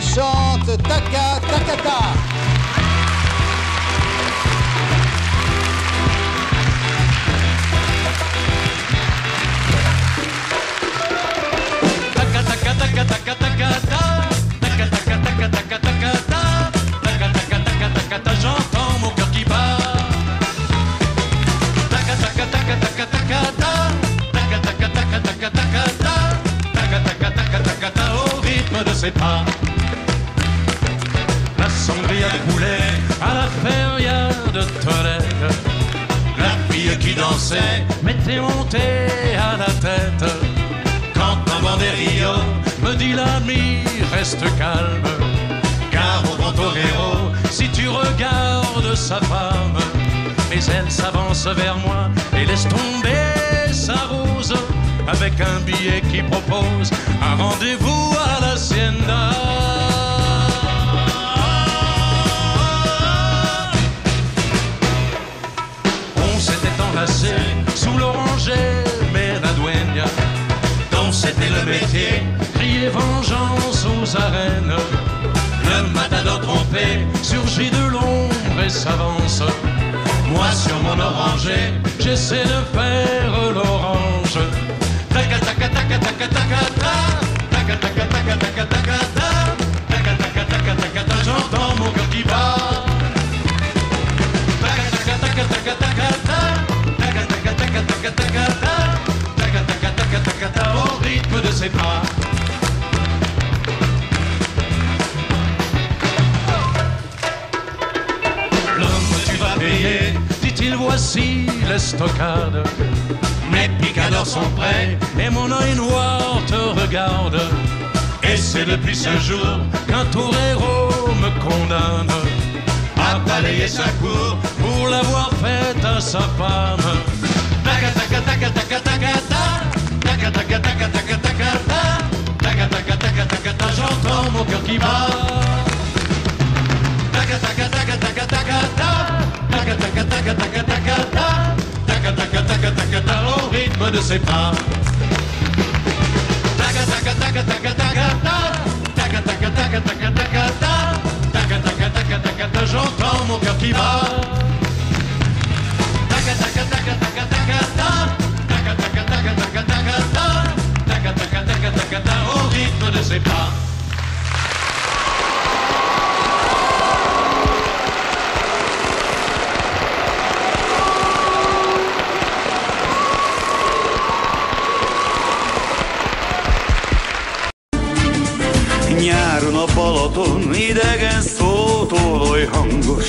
Chante Taka Takata. Taka taka taka taka taka taka taka j'entends mon. Taka taka taka taka taka taka taka taka au rythme de ses pas. Sangria de poulet à la feria de Tolède. La fille qui dansait m'était montée à la tête. Quand vent des Rio me dit l'ami, reste calme. Car au grand torero, si tu regardes sa femme, mais elle s'avance vers moi et laisse tomber sa rose avec un billet qui propose un rendez-vous à la Sienda. Crier vengeance aux arènes. Le matador trompé surgit de l'ombre et s'avance. Moi sur mon oranger, j'essaie de faire l'orange. Taca mon pas. L'homme, tu vas payer, dit-il, voici l'estocade. Mes picadors sont prêts et mon œil noir te regarde. Et c'est depuis ce jour qu'un torero me condamne à balayer sa cour pour l'avoir faite à sa femme. Qui bat. Taca taca taca taca taca ta. Taca taca taca taca taca ta. Taca taca taca taca ta. Au rythme de ses pas. Taca taca taca taca taca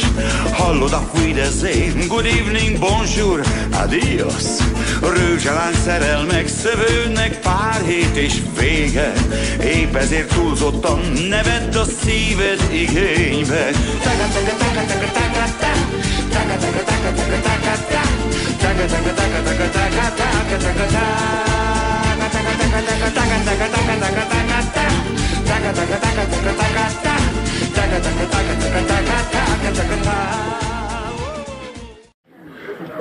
hangos Hallod a Fideszén, good evening, bonjour, adios. Rőzselán szerelmek szövődnek pár hét és vége. Épp ezért túlzottan ne vedd a szíved igénybe. Taga,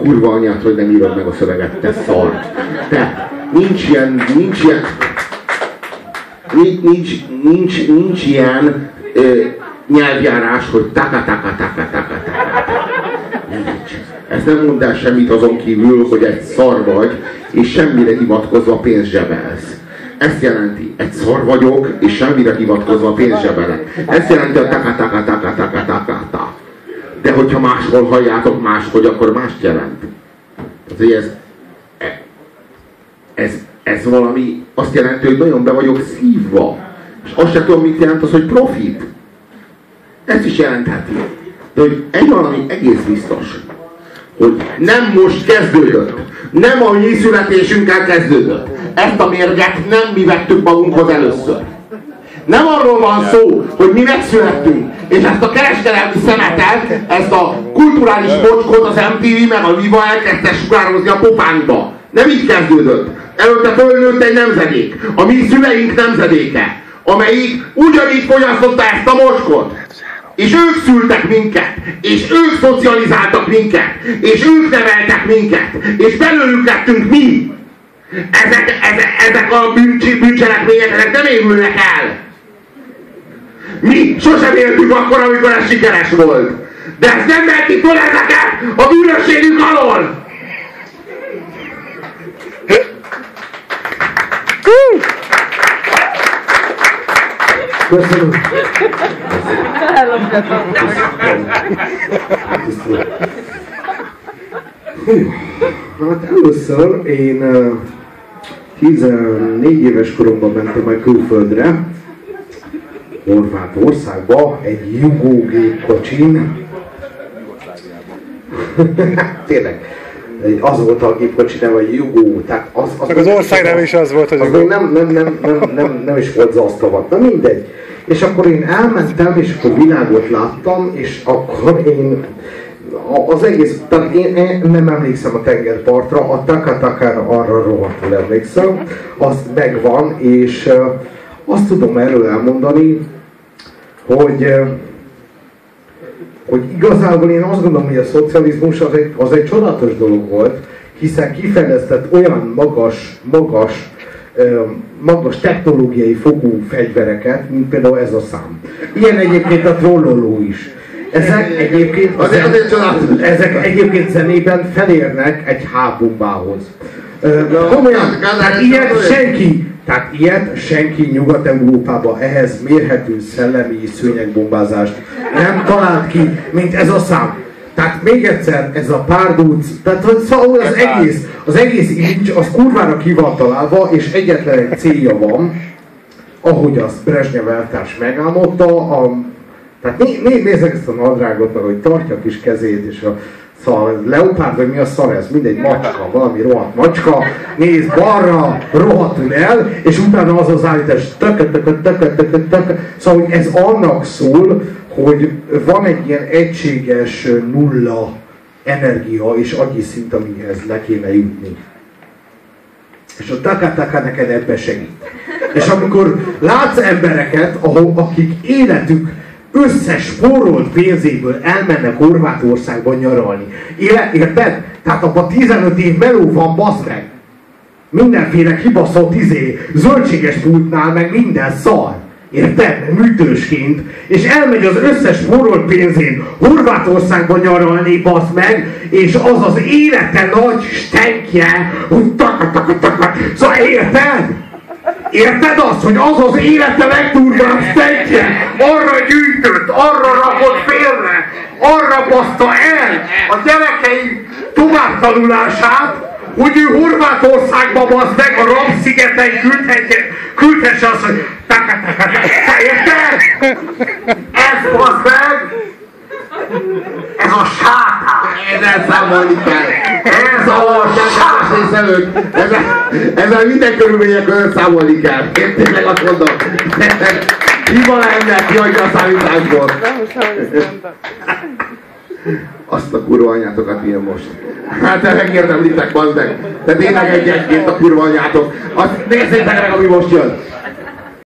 kurva anyát, hogy nem írod meg a szöveget, te szar. Te, nincs ilyen, nincs ilyen, nincs, nincs, nincs, nincs ilyen ö, nyelvjárás, hogy taka taka taka taka taka. Nincs. Ez nem mond el semmit azon kívül, hogy egy szar vagy, és semmire hivatkozva pénzt zsebelsz. Ezt jelenti, egy szar vagyok, és semmire hivatkozva pénzt zsebelek. Ezt jelenti a taka taka taka taka taka taka. De hogyha máshol halljátok máshogy, akkor mást jelent. Tehát, hogy ez, ez, ez valami, azt jelenti, hogy nagyon be vagyok szívva. És azt sem tudom, mit jelent az, hogy profit. Ezt is jelentheti. De hogy egy valami egész biztos, hogy nem most kezdődött, nem a mi születésünkkel kezdődött. Ezt a mérget nem mi vettük magunkhoz először. Nem arról van szó, hogy mi megszülettünk, és ezt a kereskedelmi szemetet, ezt a kulturális bocskot az MTV meg a Viva elkezdte sugározni a popánkba. Nem így kezdődött. Előtte fölnőtt egy nemzedék, a mi szüleink nemzedéke, amelyik ugyanígy fogyasztotta ezt a mocskot. És ők szültek minket, és ők szocializáltak minket, és ők neveltek minket, és belőlük lettünk mi. Ezek, ezek, ezek a bűncselekmények, ezek nem évülnek el. Mi sosem éltük akkor, amikor ez sikeres volt. De ezt nem vehetik fel ezeket a bűnösségünk alól. Köszönöm. Hú, Hát először én ö, 14 éves koromban mentem el külföldre, Horvátországba egy Jugó gépkocsin. Tényleg. Az volt a gépkocsi neve, hogy Jugó. Tehát az, az, Meg az ország neve is az volt, hogy az még nem, nem, nem, nem, nem, nem is volt zasztavat. Na mindegy. És akkor én elmentem, és akkor világot láttam, és akkor én az egész, tehát én, én nem emlékszem a tengerpartra, a Takatakára arra rohadtul emlékszem, az megvan, és azt tudom erről elmondani, hogy uh, hogy igazából én azt gondolom, hogy a szocializmus az egy, az egy csodálatos dolog volt, hiszen kifejlesztett olyan magas, magas, magas technológiai fokú fegyvereket, mint például ez a szám. Ilyen egyébként a trolloló is. Ezek egyébként, azért csodálatos. ezek egyébként zenében felérnek egy hábombához. Komolyan, tehát ilyet senki, tehát ilyet senki Nyugat-Európában ehhez mérhető szellemi szőnyegbombázást nem talált ki, mint ez a szám. Tehát még egyszer, ez a párduc, tehát hogy szóval az egész, az egész image, az kurvára ki van találva, és egyetlen egy célja van, ahogy azt Brezsnyev eltárs megálmodta, a, tehát né, né, nézzek ezt a nadrágot, meg hogy tartja a kis kezét, és a Szóval leopárd, vagy mi a szar ez? Mindegy, macska, valami rohadt macska, néz balra, rohadtul el, és utána az az állítás. Szóval hogy ez annak szól, hogy van egy ilyen egységes nulla energia és agyi szint, amihez le kéne jutni. És a taka neked ebbe segít. És amikor látsz embereket, ahol, akik életük összes spórolt pénzéből elmennek Horvátországba nyaralni. Éle, érted? Tehát abban 15 év meló van, basz meg! Mindenféle kibaszott izé, zöldséges pultnál, meg minden szar. Érted? Műtősként. És elmegy az összes spórolt pénzén Horvátországba nyaralni, basz meg, és az az élete nagy stenkje, hogy taka, taka, taka. Szóval érted? Érted azt, hogy az az élete legdurvább szentje arra gyűjtött, arra rakott félre, arra baszta el a gyerekei továbbtanulását, hogy ő Horvátországba basz meg a Ram-szigeten küldhesse, küldhesse azt, hogy érted? Ez basz meg, ez a sátán! Ezzel számolni kell! Ez a sátán! Szemök, ezzel, ezzel minden körülmények között számolni kell. Én tényleg azt mondom. Hiba lenne, kiadja a számításból. Azt a kurva anyátokat milyen most. Hát te megérdemlitek, bazd meg. De tényleg egy-egyként a kurva anyátok. Azt nézzétek meg, ami most jön.